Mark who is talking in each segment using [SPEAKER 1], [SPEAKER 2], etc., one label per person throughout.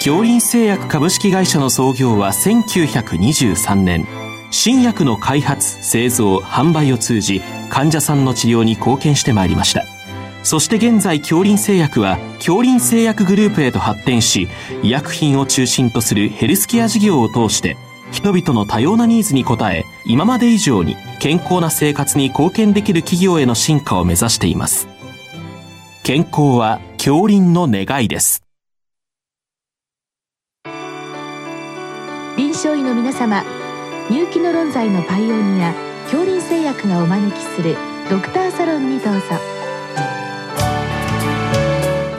[SPEAKER 1] 京林製薬株式会社の創業は1923年。新薬の開発製造販売を通じ患者さんの治療に貢献してまいりました。そして現在京林製薬は京林製薬グループへと発展し医薬品を中心とするヘルスケア事業を通して人々の多様なニーズに応え今まで以上に健康な生活に貢献できる企業への進化を目指しています。健康は京林の願いです。
[SPEAKER 2] 臨床医の皆様入気の論剤のパイオニア恐林製薬がお招きするドクターサロンにどうぞ。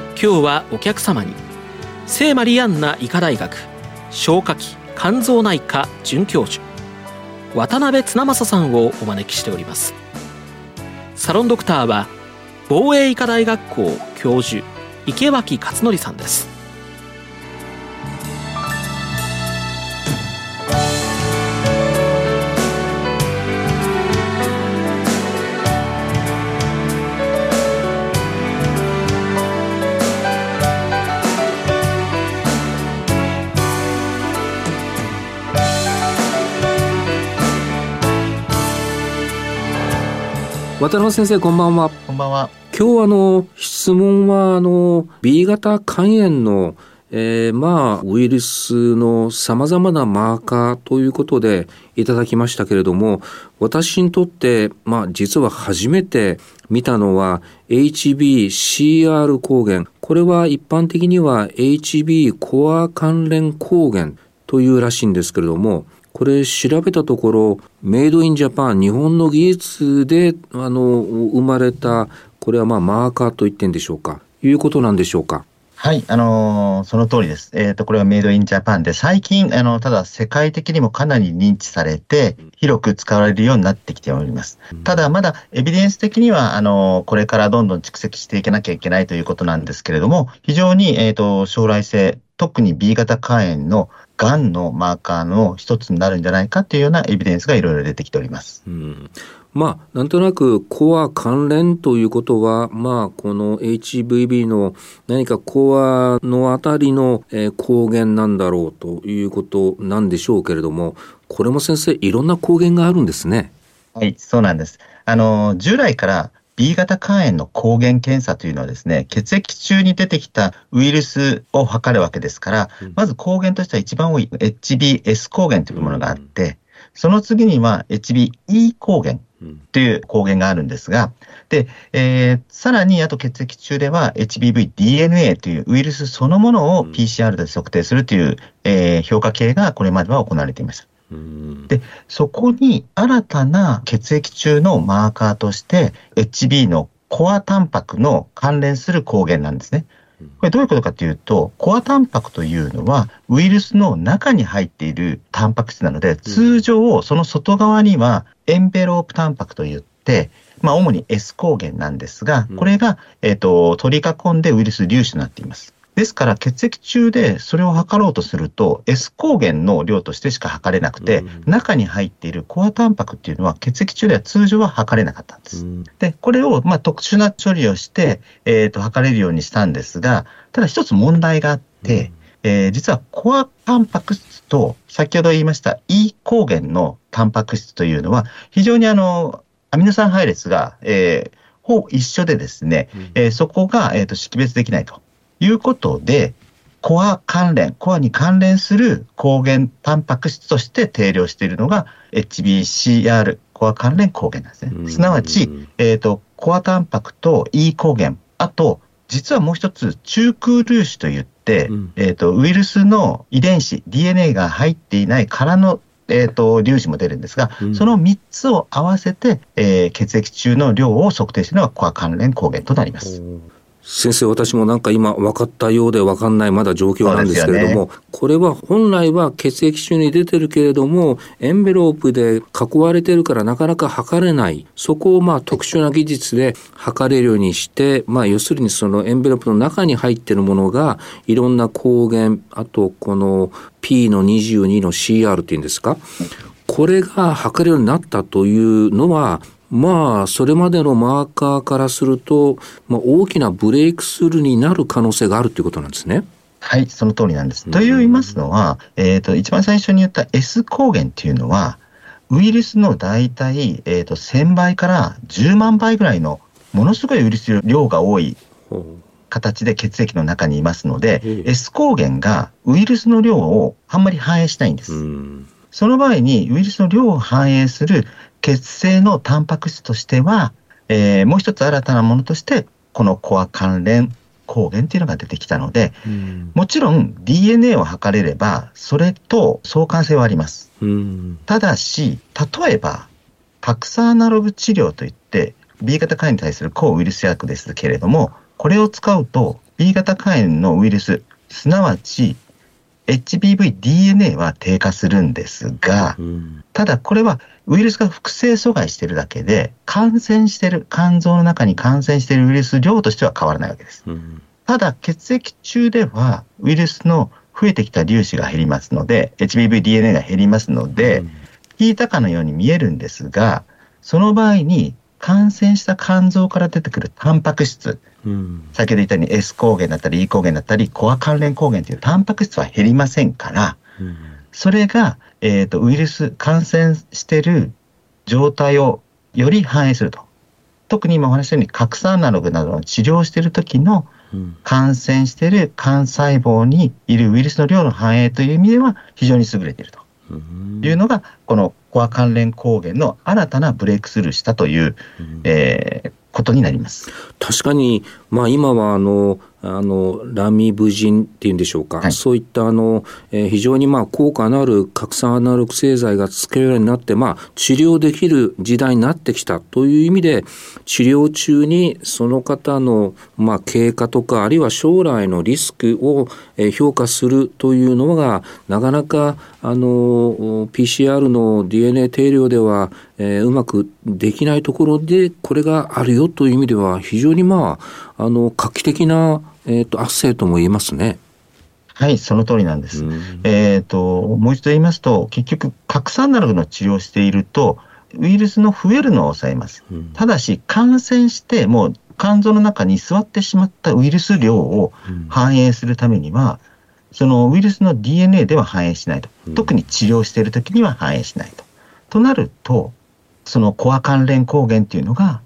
[SPEAKER 1] 今日はお客様に聖マリアンナ医科大学消化器肝臓内科准教授渡辺綱正さんをお招きしております。サロンドクターは防衛医科大学校教授池脇勝則さんです。
[SPEAKER 3] 渡辺先生こんばんは。
[SPEAKER 4] こんばんは。
[SPEAKER 3] 今日あの質問はあの B 型肝炎のえー、まあウイルスのさまざまなマーカーということでいただきましたけれども私にとってまあ実は初めて見たのは HBCR 抗原。これは一般的には HB コア関連抗原というらしいんですけれどもこれ調べたところ、メイドインジャパン、日本の技術で、あの、生まれた、これはまあマーカーと言ってんでしょうか。いうことなんでしょうか。
[SPEAKER 4] はい、あのー、その通りです。えっ、ー、と、これはメイドインジャパンで、最近、あの、ただ世界的にもかなり認知されて、広く使われるようになってきております。ただ、まだエビデンス的には、あのー、これからどんどん蓄積していかなきゃいけないということなんですけれども、非常に、えっ、と、将来性、特に B 型肝炎のがんのマーカーの一つになるんじゃないかというようなエビデンスがいろいろ出てきております。うん
[SPEAKER 3] まあ、なんとなくコア関連ということは、まあ、この HVB の何かコアのあたりの、えー、抗原なんだろうということなんでしょうけれども、これも先生、いろんな抗原があるんですね。
[SPEAKER 4] はい、そうなんです。あの、従来から B 型肝炎の抗原検査というのはですね、血液中に出てきたウイルスを測るわけですから、うん、まず抗原としては一番多い HBS 抗原というものがあって、うん、その次には HBE 抗原という抗原があるんですが、で、えー、さらにあと血液中では HBV-DNA というウイルスそのものを PCR で測定するという、えー、評価系がこれまでは行われていました。で、そこに新たな血液中のマーカーとして HB のコアタンパクの関連する抗原なんですね。これどういうことかというと、コアタンパクというのは、ウイルスの中に入っているタンパク質なので、通常、その外側にはエンベロープタンパクといって、まあ、主に S 抗原なんですが、これが、えっ、と、取り囲んでウイルス粒子となっています。ですから血液中でそれを測ろうとすると S 抗原の量としてしか測れなくて、うん、中に入っているコアタンパクっていうのは血液中では通常は測れなかったんです。うん、で、これをまあ特殊な処理をして、えっ、ー、と、測れるようにしたんですが、ただ一つ問題があって、うんえー、実はコアタンパク質と先ほど言いました E 抗原のタンパク質というのは非常にあのアミノ酸配列が、えー、ほぼ一緒でですね、うん、えー、そこが、えーと識別できないと。いうことで、コア関連、コアに関連する抗原タンパク質として定量しているのが HBCR コア関連抗原なんですね。すなわち、えっ、ー、と、コアタンパクと E 抗原、あと、実はもう一つ、中空粒子といって、うん、えっ、ー、と、ウイルスの遺伝子、DNA が入っていない空のえーと、粒子も出るんですが、うん、その3つを合わせて、えー、血液中の量を測定しているのがコア関連抗原となります。
[SPEAKER 3] 先生、私もなんか今分かったようで分かんないまだ状況なんですけれども、ね、これは本来は血液中に出てるけれども、エンベロープで囲われてるからなかなか測れない。そこをまあ特殊な技術で測れるようにして、まあ要するにそのエンベロープの中に入ってるものが、いろんな抗原、あとこの P の22の CR っていうんですか、これが測れるようになったというのは、まあ、それまでのマーカーからすると、まあ、大きなブレイクスルーになる可能性があるということなんですね。
[SPEAKER 4] はい、その通りなんです。と言いますのは、えっ、と、一番最初に言った S 抗原っていうのは、ウイルスの大体、えっ、と、1000倍から10万倍ぐらいの、ものすごいウイルス量が多い形で血液の中にいますので、
[SPEAKER 3] ええ
[SPEAKER 4] S 抗原がウイルスの量をあんまり反映しないんです。
[SPEAKER 3] うん
[SPEAKER 4] その場合にウイルスの量を反映する血清のタンパク質としては、えーもう一つ新たなものとして、このコア関連抗原っていうのが出てきたので、
[SPEAKER 3] うん
[SPEAKER 4] もちろん DNA を測れれば、それと相関性はあります。
[SPEAKER 3] うん
[SPEAKER 4] ただし、例えば、パクサアナログ治療といって、B 型肝炎に対する抗ウイルス薬ですけれども、これを使うと B 型肝炎のウイルス、すなわち HBV-DNA は低下するんですが、
[SPEAKER 3] うん。
[SPEAKER 4] ただこれはウイルスが複製阻害しているだけで、感染している、肝臓の中に感染しているウイルス量としては変わらないわけです。
[SPEAKER 3] うん。
[SPEAKER 4] ただ血液中ではウイルスの増えてきた粒子が減りますので、HBV-DNA が減りますので、引いたかのように見えるんですが、その場合に感染した肝臓から出てくるタンパク質、
[SPEAKER 3] うん。
[SPEAKER 4] 先ほど言ったように S 抗原だったり E 抗原だったり、コア関連抗原というタンパク質は減りませんから、
[SPEAKER 3] うん。
[SPEAKER 4] それが、えー、とウイルス感染している状態をより反映すると。特に今お話ししたように、核酸アナログなどの治療をしている時の
[SPEAKER 3] うん。
[SPEAKER 4] 感染している肝細胞にいるウイルスの量の反映という意味では非常に優れていると。
[SPEAKER 3] うん
[SPEAKER 4] いうのが、このコア関連抗原の新たなブレイクスルーしたという、
[SPEAKER 3] うん
[SPEAKER 4] えーことになります。
[SPEAKER 3] 確かに、まあ、今はあのあのラミブジンっていうんでしょうか、
[SPEAKER 4] はい。
[SPEAKER 3] そういったあの、えー非常にまあ効果のある核酸アナログ製剤が使えるようになって、まあ、治療できる時代になってきたという意味で治療中にその方の、まあ、経過とかあるいは将来のリスクを、えー評価するというのがなかなかあの PCR の DNA 定量では、えーうまくできないところでこれがあるよという意味では非常にまああの画期的な、えー、と圧生とも言えますね。
[SPEAKER 4] はい、その通りなんです。
[SPEAKER 3] うん
[SPEAKER 4] えっ、と、もう一度言いますと、結局、核酸アナログの治療をしていると、ウイルスの増えるのを抑えます。
[SPEAKER 3] うん
[SPEAKER 4] ただし、感染して、もう肝臓の中に座ってしまったウイルス量を
[SPEAKER 3] うん
[SPEAKER 4] 反映するためには、そのウイルスの DNA では反映しないと
[SPEAKER 3] うん。
[SPEAKER 4] 特に治療しているときには反映しないと。となると、そのコア関連抗原っていうのが、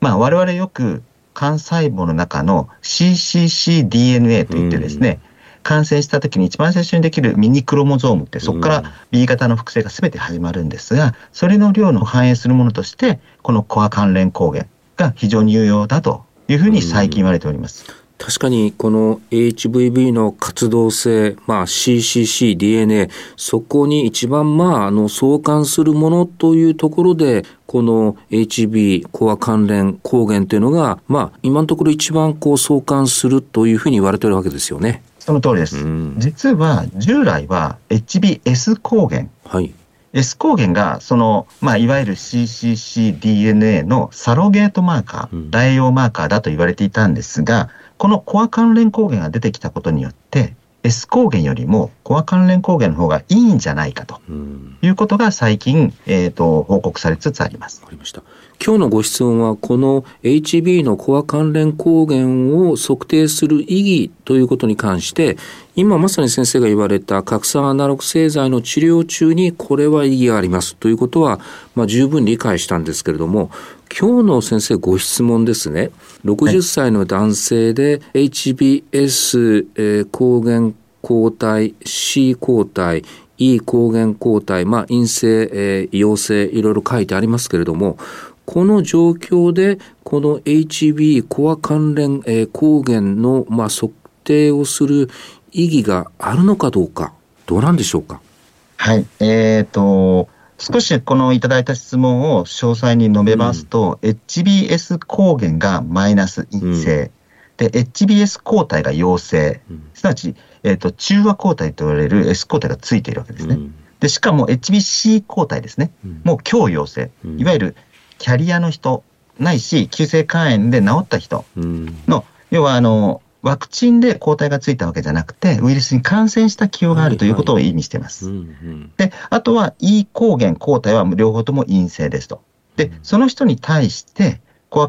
[SPEAKER 4] まあ我々よく肝細胞の中の CCCDNA といってですね、感染した時に一番最初にできるミニクロモゾームって、そこか
[SPEAKER 3] うん
[SPEAKER 4] ら B 型の複製が全て始まるんですが、それの量の反映するものとして、このコア関連抗原が非常に有用だというふうに最近言われております。
[SPEAKER 3] 確かにこの HVV の活動性、まあ、CCC、DNA、そこに一番まあ、あの相関するものというところで、この HB コア関連抗原というのが、まあ、今のところ一番こう相関するというふうに言われているわけですよね。
[SPEAKER 4] その通りです。
[SPEAKER 3] うん
[SPEAKER 4] 実は従来は HBS 抗原、
[SPEAKER 3] はい。
[SPEAKER 4] S 抗原がその、まあ、いわゆる CCCDNA のサロゲートマーカ
[SPEAKER 3] うん
[SPEAKER 4] ー、代用マーカーだと言われていたんですが、このコア関連抗原が出てきたことによって、S 抗原よりもコア関連抗原の方がいいんじゃないかと
[SPEAKER 3] うん
[SPEAKER 4] いうことが最近、えっ、と、報告されつつあります
[SPEAKER 3] わ。かりました。今日のご質問は、この HB のコア関連抗原を測定する意義ということに関して、今まさに先生が言われた核酸アナログ製剤の治療中にこれは意義がありますということは、まあ、十分理解したんですけれども、今日の先生ご質問ですね。60歳の男性で HBS、えー抗原抗体、C 抗体、E 抗原抗体、まあ、陰性、えー陽性、いろいろ書いてありますけれども、この状況で、この HB コア関連、えー抗原の、まあ、測定をする意義があるのかどうか、どうなんでしょうか？
[SPEAKER 4] はい。えっ、と、少しこのいただいた質問を詳細に述べますと、HBS 抗原がマイナス陰性、で、HBS 抗体が陽性、
[SPEAKER 3] うん。
[SPEAKER 4] すなわち、えっ、と、中和抗体と言われる S 抗体がついているわけですね。
[SPEAKER 3] うん。
[SPEAKER 4] で、しかも HBC 抗体ですね。
[SPEAKER 3] うん。
[SPEAKER 4] もう強陽性。
[SPEAKER 3] うん。
[SPEAKER 4] いわゆるキャリアの人、ないし、急性肝炎で治った人
[SPEAKER 3] うん。
[SPEAKER 4] の、要はあの、ワクチンで抗体がついたわけじゃなくて、ウイルスに感染した気用があるということを意味しています。で、あとは E 抗原、抗体は両方とも陰性ですと。で、その人に対して、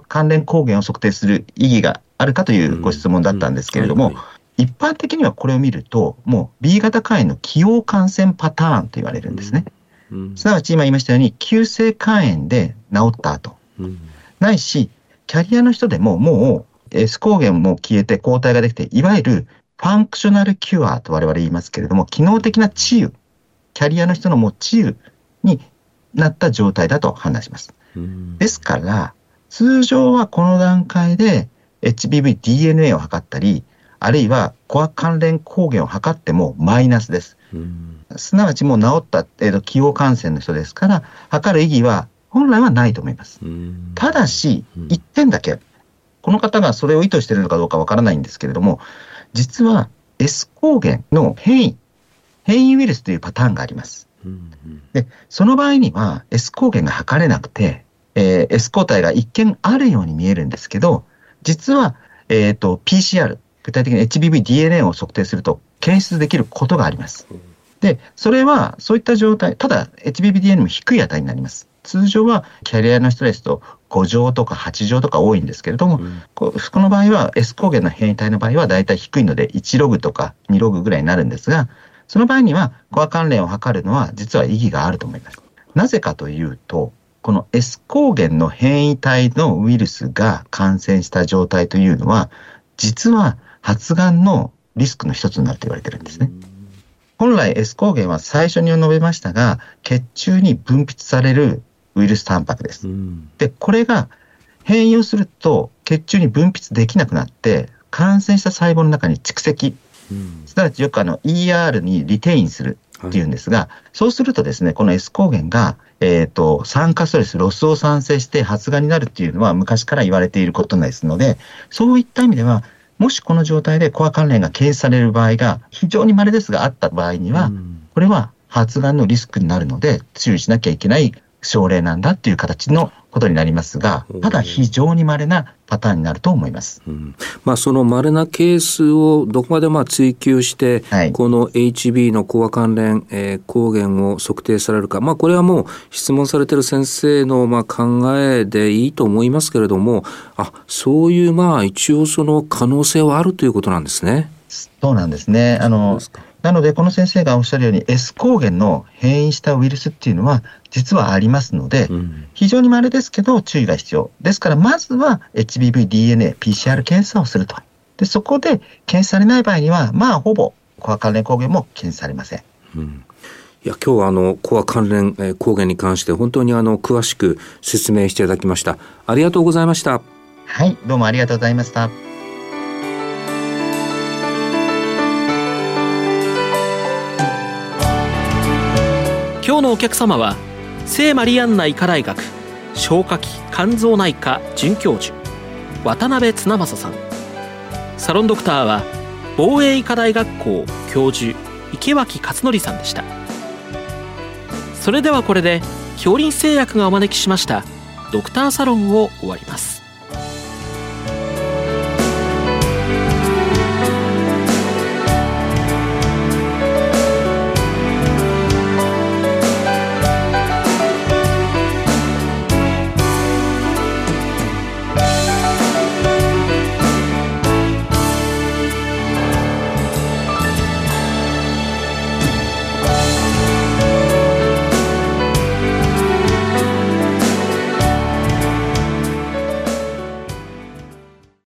[SPEAKER 4] 関連抗原を測定する意義があるかというご質問だったんですけれども、一般的にはこれを見ると、もう B 型肝炎の起用感染パターンと言われるんですね。うん、すなわち今言いましたように、急性肝炎で治った後、うん、ないし、キャリアの人でももう S 抗原も消えて抗体ができて、いわゆるfunctional cure と我々言いますけれども、機能的な治癒、キャリアの人のもう治癒になった状態だと判断します。うん、ですから、通常はこの段階で HBV DNA を測ったり、あるいはコア関連抗原を測ってもマイナスです。うん、すなわちもう治った、えーと、既往感染の人ですから、測る意義は本来はないと思います。うん、ただし、1点だけ、この方がそれを意図しているのかどうかわからないんですけれども、実は S 抗原の変異、変異ウイルスというパターンがあります。で、その場合には S 抗原が測れなくて、えー、S 抗体が一見あるように見えるんですけど、実は、えっ、ー、と、PCR、具体的に HBV-DNA を測定すると検出できることがあります。で、それはそういった状態、ただ HBV-DNA も低い値になります。通常はキャリアの人ですと5乗とか8乗とか多いんですけれども、うん、この場合は S 抗原の変異体の場合はだいたい低いので1ログとか2ログぐらいになるんですが、その場合にはコア関連を測るのは実は意義があると思います。なぜかというと、この S 抗原の変異体のウイルスが感染した状態というのは、実は発がんのリスクの一つになると言われてるんですね。本来 S 抗原は最初に述べましたが、血中に分泌されるウイルスタンパクです。で、これが変異をすると血中に分泌できなくなって、感染した細胞の中に蓄積、すなわちよくあの ER にリテインするっていうんですが、はい、そうするとですね、この S 抗原が、えっ、ー、と、酸化ストレス、ロスを産生して発芽になるっていうのは昔から言われていることですので、そういった意味では、もしこの状態でコア関連が検出される場合が非常に稀ですがあった場合には、これは発がんのリスクになるので注意しなきゃいけない症例なんだっていう形のことになりますが、ただ非常に稀なパターンになると思います。うん、
[SPEAKER 3] まあ、その稀なケースをどこまでまあ追求して、はい、この HB のコア関連、えー、抗原を測定されるか、まあ、これはもう質問されている先生のまあ考えでいいと思いますけれども、あそういうまあ一応その可能性はあるということなんですね。
[SPEAKER 4] そうなんですね。あのなので、この先生がおっしゃるように S 抗原の変異したウイルスっていうのは実はありますので、非常に稀ですけど注意が必要。ですから、まずは HBV、DNA、PCR 検査をすると。で、そこで検出されない場合には、まあ、ほぼコア関連抗原も検出されません。うん
[SPEAKER 3] いや今日はあのコア関連抗原に関して本当にあの詳しく説明していただきましたありがとうございました
[SPEAKER 4] はいどうもありがとうございました
[SPEAKER 1] 今日のお客様は聖マリアンナ医科大学消化器肝臓内科准教授渡辺綱正さん。サロンドクターは防衛医科大学校教授池脇勝則さんでした。それではこれで恐林製薬がお招きしましたドクターサロンを終わります。